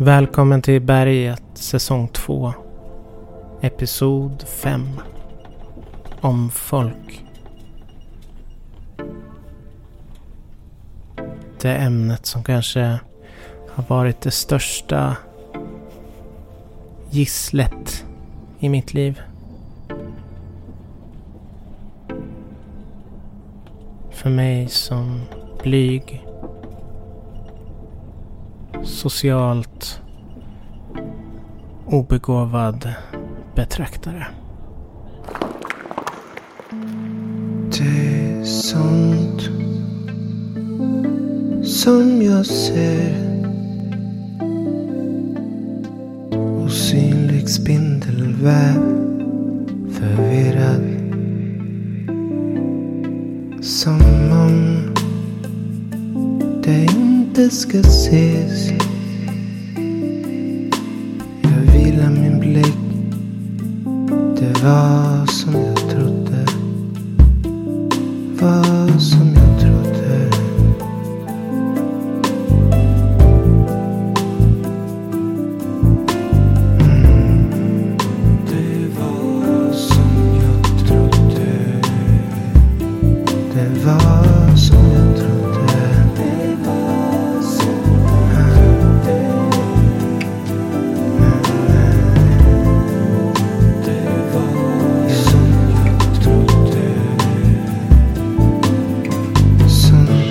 Välkommen till Berget säsong 2. Episod 5. Om folk. Det ämnet som kanske har varit det största gisslet i mitt liv. För mig som blyg, socialt obegåvad betraktare. Det är sånt som jag ser. Osynlig spindelväv förvirrad. Som om det inte ska ses.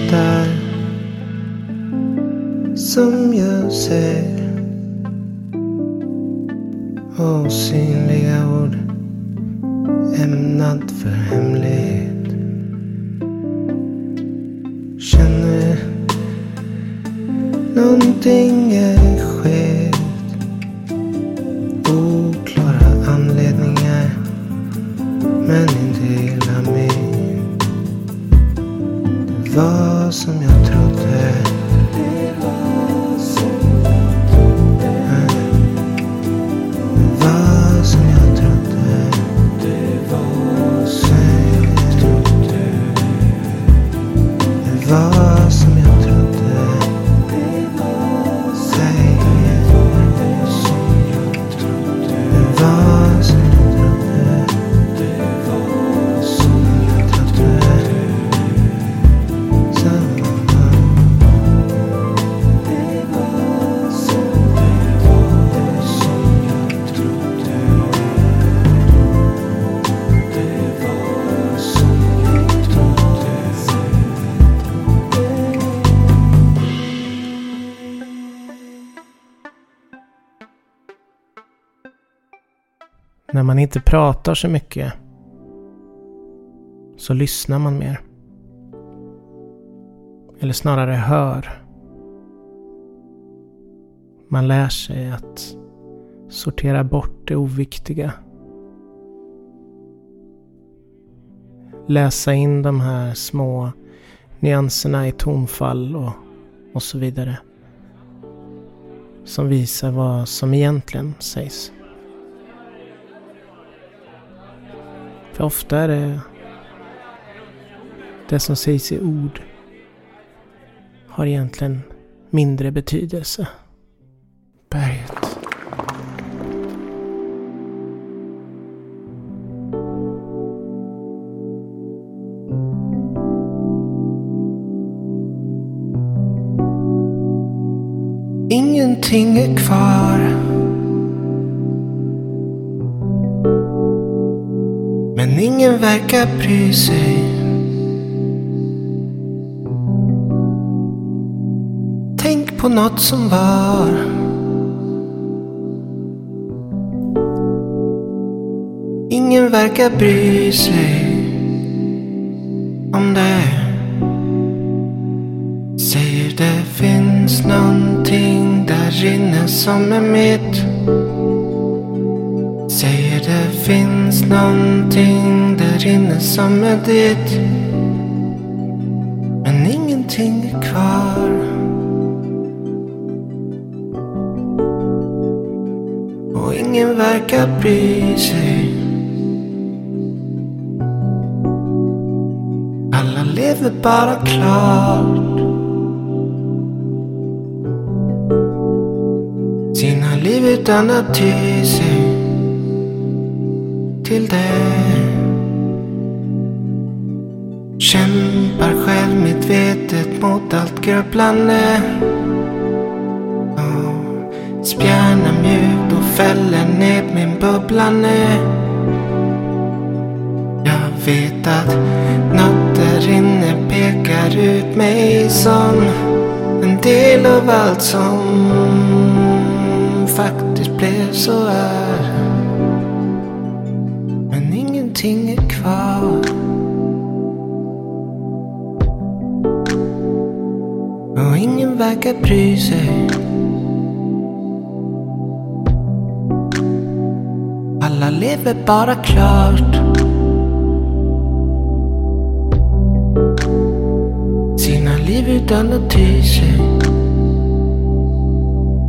Där som jag ser Osynliga ord ämnat för hemlighet. Känner någonting är skevt? Oklara anledningar men inte hela mig. Det var man inte pratar så mycket så lyssnar man mer. Eller snarare hör. Man lär sig att sortera bort det oviktiga. Läsa in de här små nyanserna i tonfall och, och så vidare. Som visar vad som egentligen sägs. För ofta är det det som sägs i ord har egentligen mindre betydelse. Berget. Ingenting är kvar. Ingen verkar bry sig. Tänk på något som var. Ingen verkar bry sig om det. Säger det finns någonting där inne som är mitt. Säger det finns någonting där inne som är ditt. Men ingenting är kvar. Och ingen verkar bry sig. Alla lever bara klart. Sina liv utan att ty sig till det. Kämpar självmedvetet mot allt grubblande. Spjärna spjärnar mjukt och fäller ned min bubblande. Jag vet att något där inne pekar ut mig som en del av allt som faktiskt blev så är. Ingenting är kvar. Och ingen verkar bry sig. Alla lever bara klart. Sina liv utan att ty sig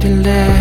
till det.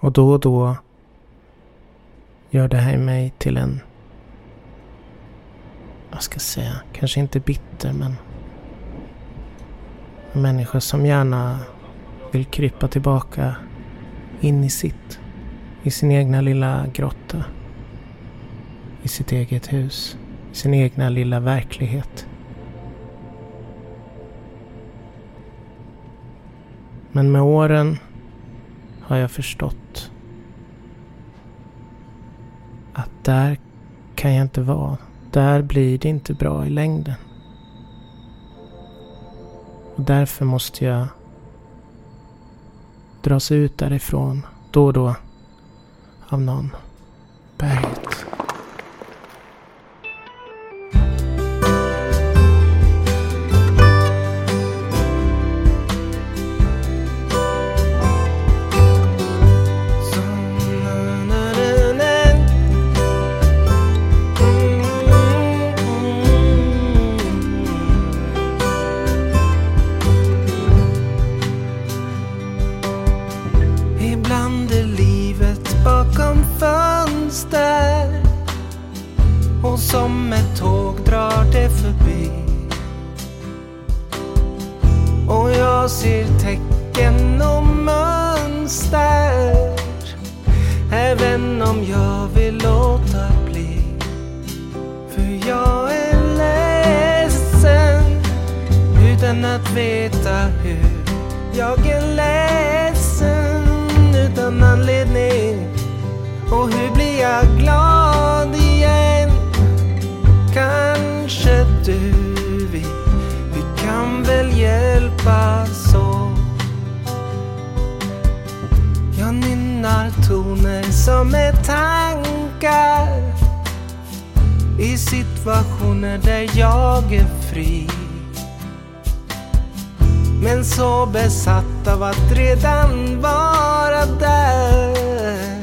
Och då och då gör det här mig till en, vad ska jag säga, kanske inte bitter men en människa som gärna vill krypa tillbaka in i sitt, i sin egna lilla grotta, i sitt eget hus, i sin egna lilla verklighet. Men med åren har jag förstått att där kan jag inte vara. Där blir det inte bra i längden. Och därför måste jag dras ut därifrån då och då av någon. Nu hur blir jag glad igen? Kanske du, vi, vi kan väl hjälpas åt. Jag nynnar toner som är tankar i situationer där jag är fri. Men så besatt av att redan vara där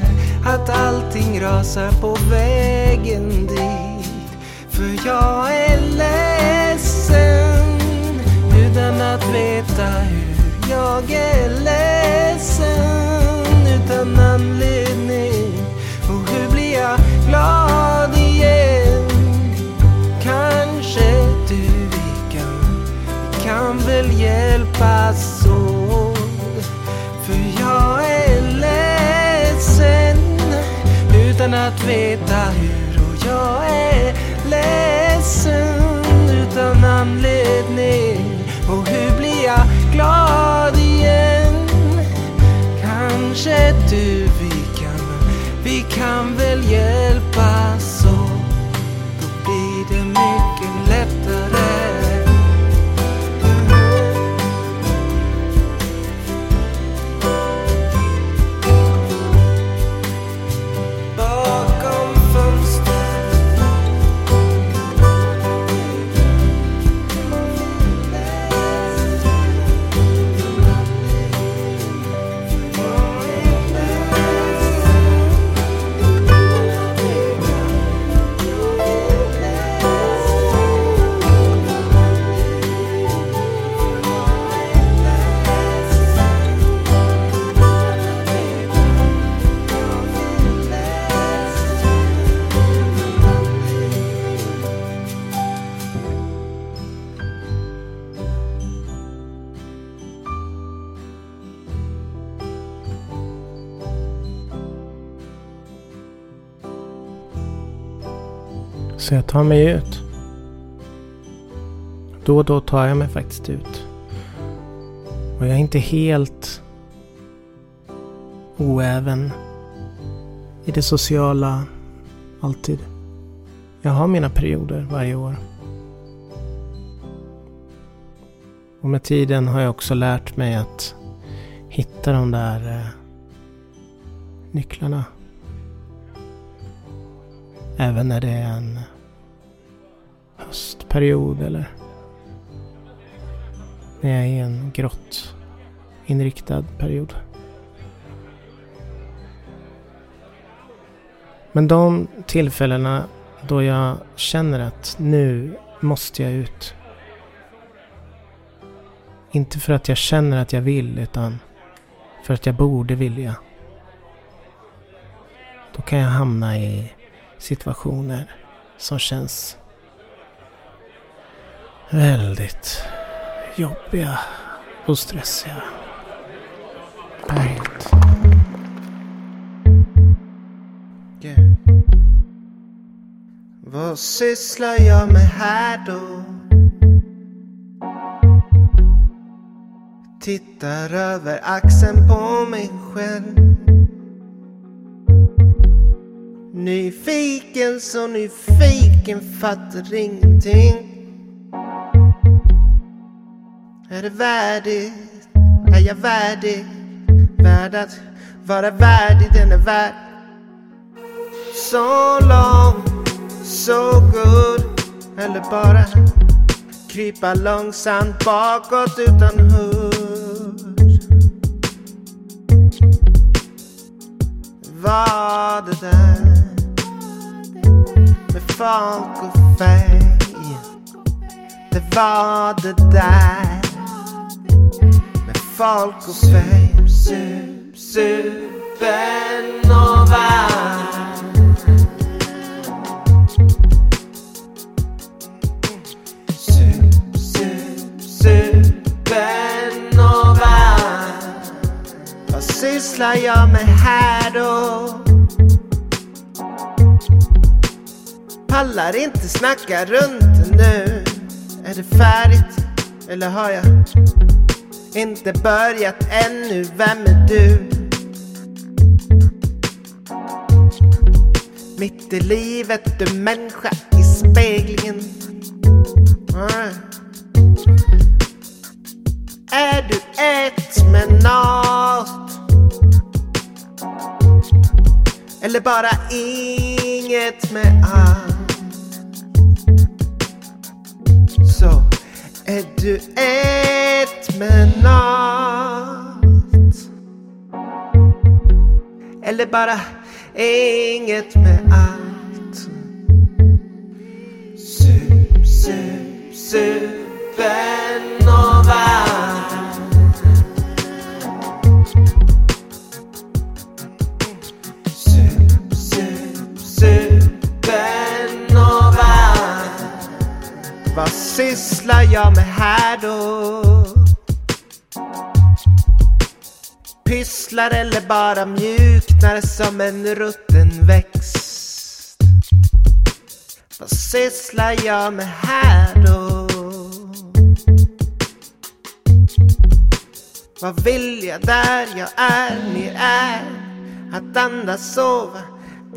att allting rasar på vägen dit. För jag är ledsen utan att veta hur Jag är ledsen. Utan anledning Och hur blir jag glad igen? Kanske du, vi kan kan väl hjälpas åt. Veta hur och jag är ledsen utan anledning. Och hur blir jag glad igen? Kanske du, vi kan, vi kan väl hjälpas åt. Då blir det mycket Så jag tar mig ut. Då och då tar jag mig faktiskt ut. Och jag är inte helt oäven i det sociala alltid. Jag har mina perioder varje år. Och med tiden har jag också lärt mig att hitta de där eh, nycklarna. Även när det är en period eller när jag är i en grått inriktad period. Men de tillfällena då jag känner att nu måste jag ut. Inte för att jag känner att jag vill utan för att jag borde vilja. Då kan jag hamna i situationer som känns väldigt jobbiga och stressiga. Berget. Yeah. Vad sysslar jag med här då? Tittar över axeln på mig själv Nyfiken så nyfiken fattar ingenting Är det värdigt? Är jag värdig? Värd att vara värdig den är värd. So long, so good. Eller bara krypa långsamt bakåt utan hurr Var det där med folk och färg? Det var det där med folk och färg Sup, supernova Sup, sup, supernova Vad sysslar jag med här då? Pallar inte snacka runt nu Är det färdigt? Eller har jag inte börjat ännu? Vem är du? Mitt i livet, du människa i speglingen Är du ett med nåt? Eller bara inget med allt? Så är du ett med natt. Eller bara inget med allt? Sup, sup, sup. Pysslar eller bara mjuknar som en rutten växt Vad sysslar jag med här då? Vad vill jag där jag är, ni är? Att andas, sova,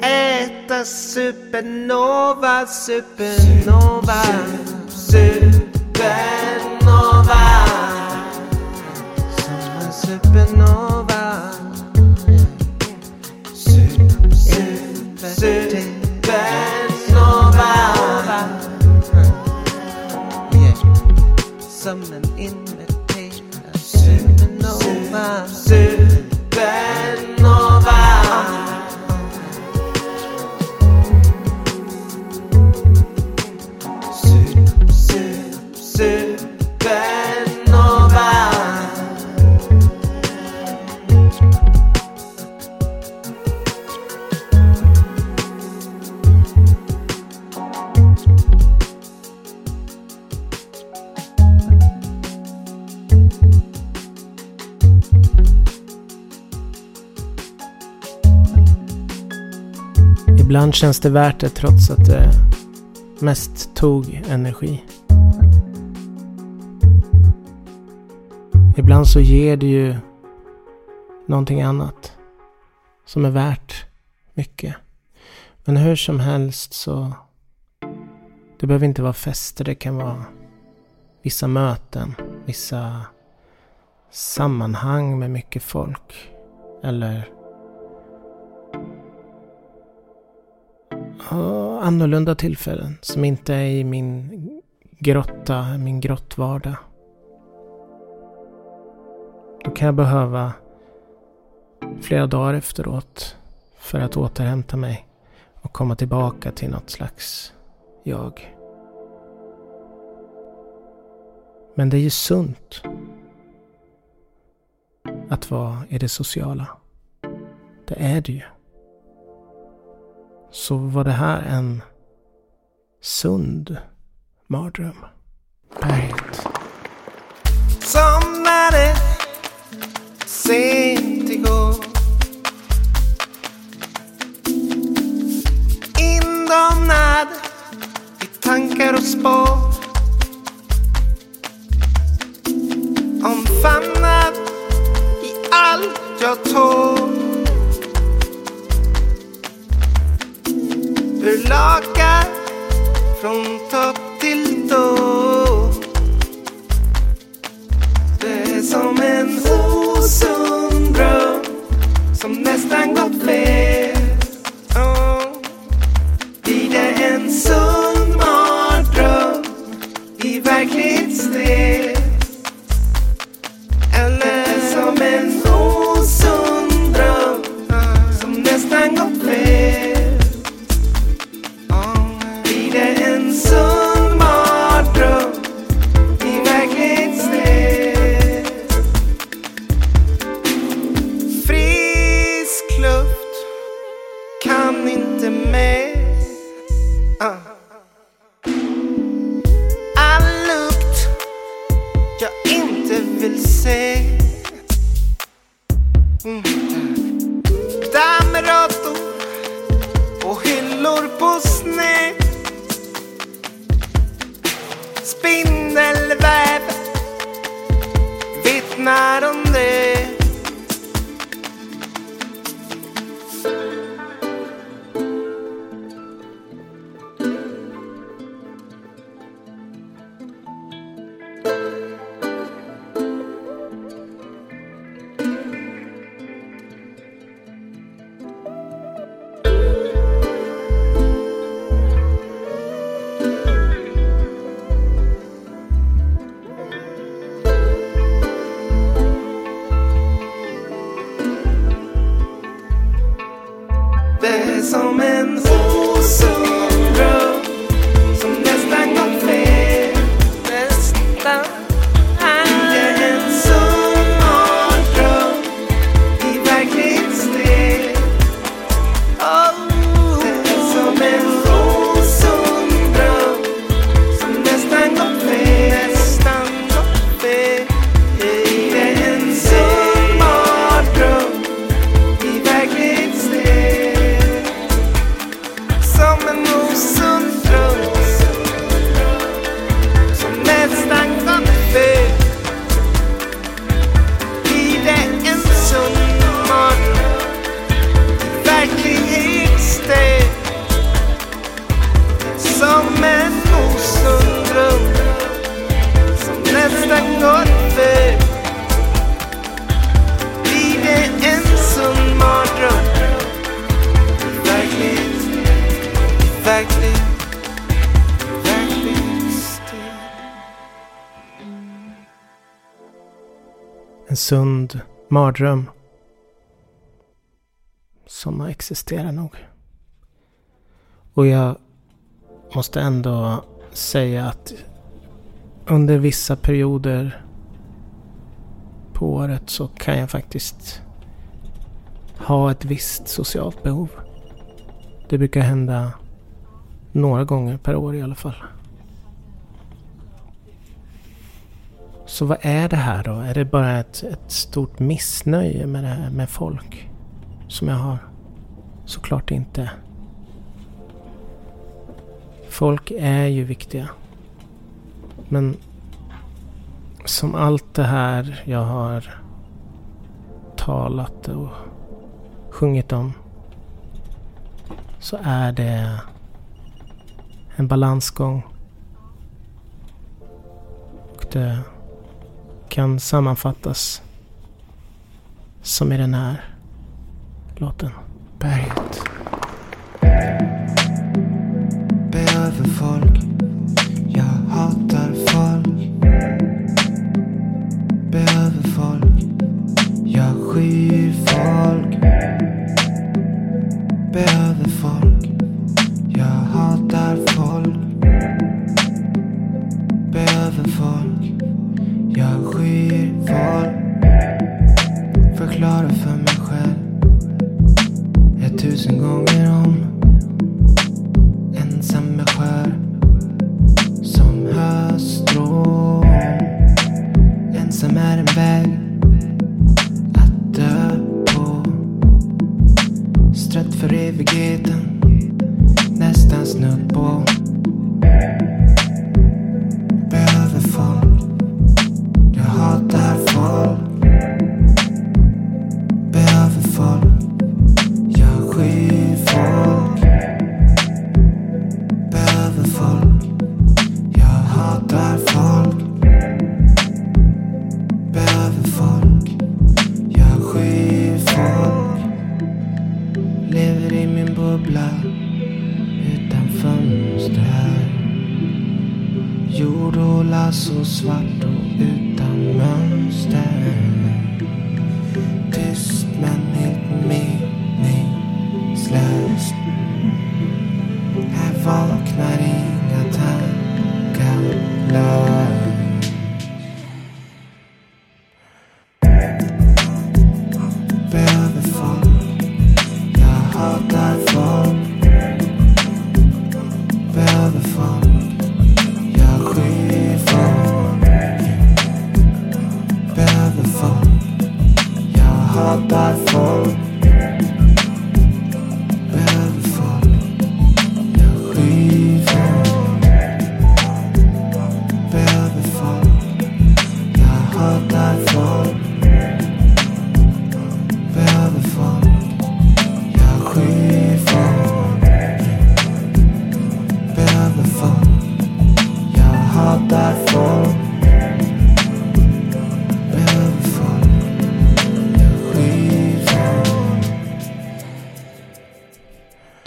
äta supernova, supernova, supernova. Som en supernova. Ibland känns det värt det trots att det mest tog energi. Ibland så ger det ju någonting annat som är värt mycket. Men hur som helst så det behöver inte vara fester. Det kan vara vissa möten, vissa sammanhang med mycket folk. Eller annorlunda tillfällen som inte är i min grotta, min grottvardag. Då kan jag behöva flera dagar efteråt för att återhämta mig och komma tillbaka till något slags jag. Men det är ju sunt att vara i det sociala. Det är det ju. Så var det här en sund mardröm. Berget. Somnade sent igår Indomnad i tankar och spår Omfamnad i allt jag tål Urlakad från topp till tå. Det är som en osund dröm som nästan gått fel. Oh. Blir det en sund mardröm i verklighetsdel sund mardröm. Sådana existerar nog. Och jag måste ändå säga att under vissa perioder på året så kan jag faktiskt ha ett visst socialt behov. Det brukar hända några gånger per år i alla fall. Så vad är det här då? Är det bara ett, ett stort missnöje med det här med folk? Som jag har? Såklart inte. Folk är ju viktiga. Men som allt det här jag har talat och sjungit om så är det en balansgång. Och det kan sammanfattas som i den här låten. Berget. Behöver folk. Jag hatar folk. Behöver folk. Jag skyr folk. Behöver folk.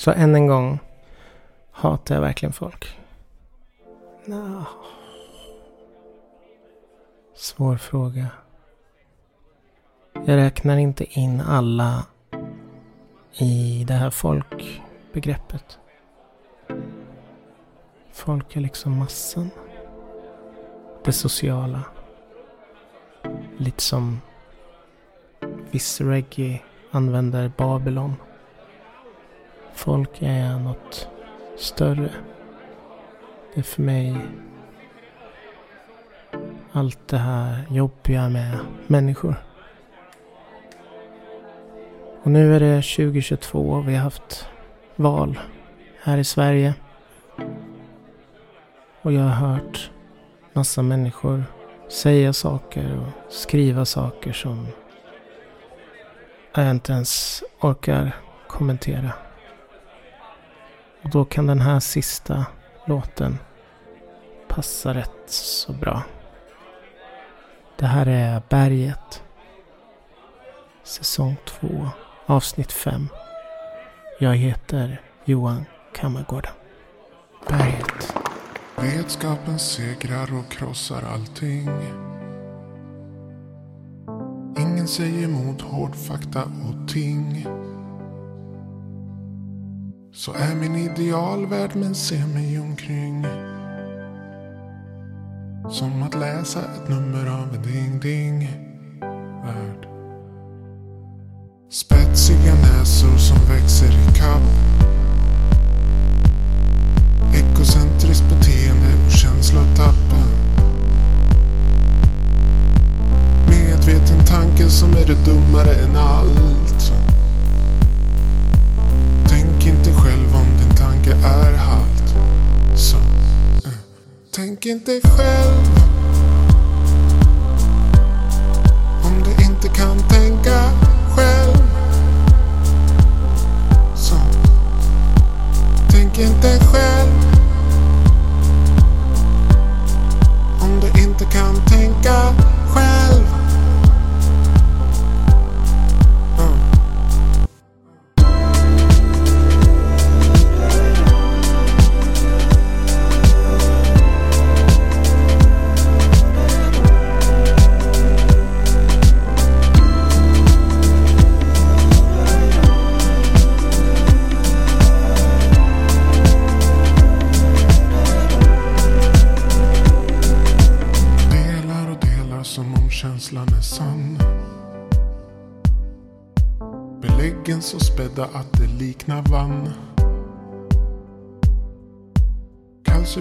Så än en gång. Hatar jag verkligen folk? Nå. Svår fråga. Jag räknar inte in alla i det här folkbegreppet. Folk är liksom massan. Det sociala. Lite som viss reggae använder Babylon. Folk är något större. Det är för mig allt det här jobbiga med människor. Och nu är det 2022 och vi har haft val här i Sverige. Och jag har hört massa människor säga saker och skriva saker som jag inte ens orkar kommentera. Och då kan den här sista låten passa rätt så bra. Det här är Berget. Säsong 2, avsnitt 5. Jag heter Johan Kammargården. Berget. Vetskapen segrar och krossar allting. Ingen säger emot hård fakta och ting. Så är min idealvärld men ser mig omkring. Som att läsa ett nummer av en ding-ding-värld. Spetsiga näsor som växer i kapp. Ekocentriskt beteende och känslotappen. Medveten tanke som är det dummare än allt. Tänk inte själv. Om du inte kan tänka själv. Så, tänk inte själv.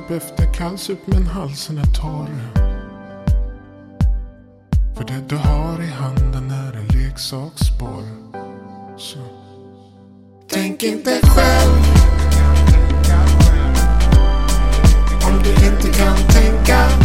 Kallsup efter kallsup men halsen är torr. För det du har i handen är en leksaksborr. Så. Tänk inte själv. Om du inte kan tänka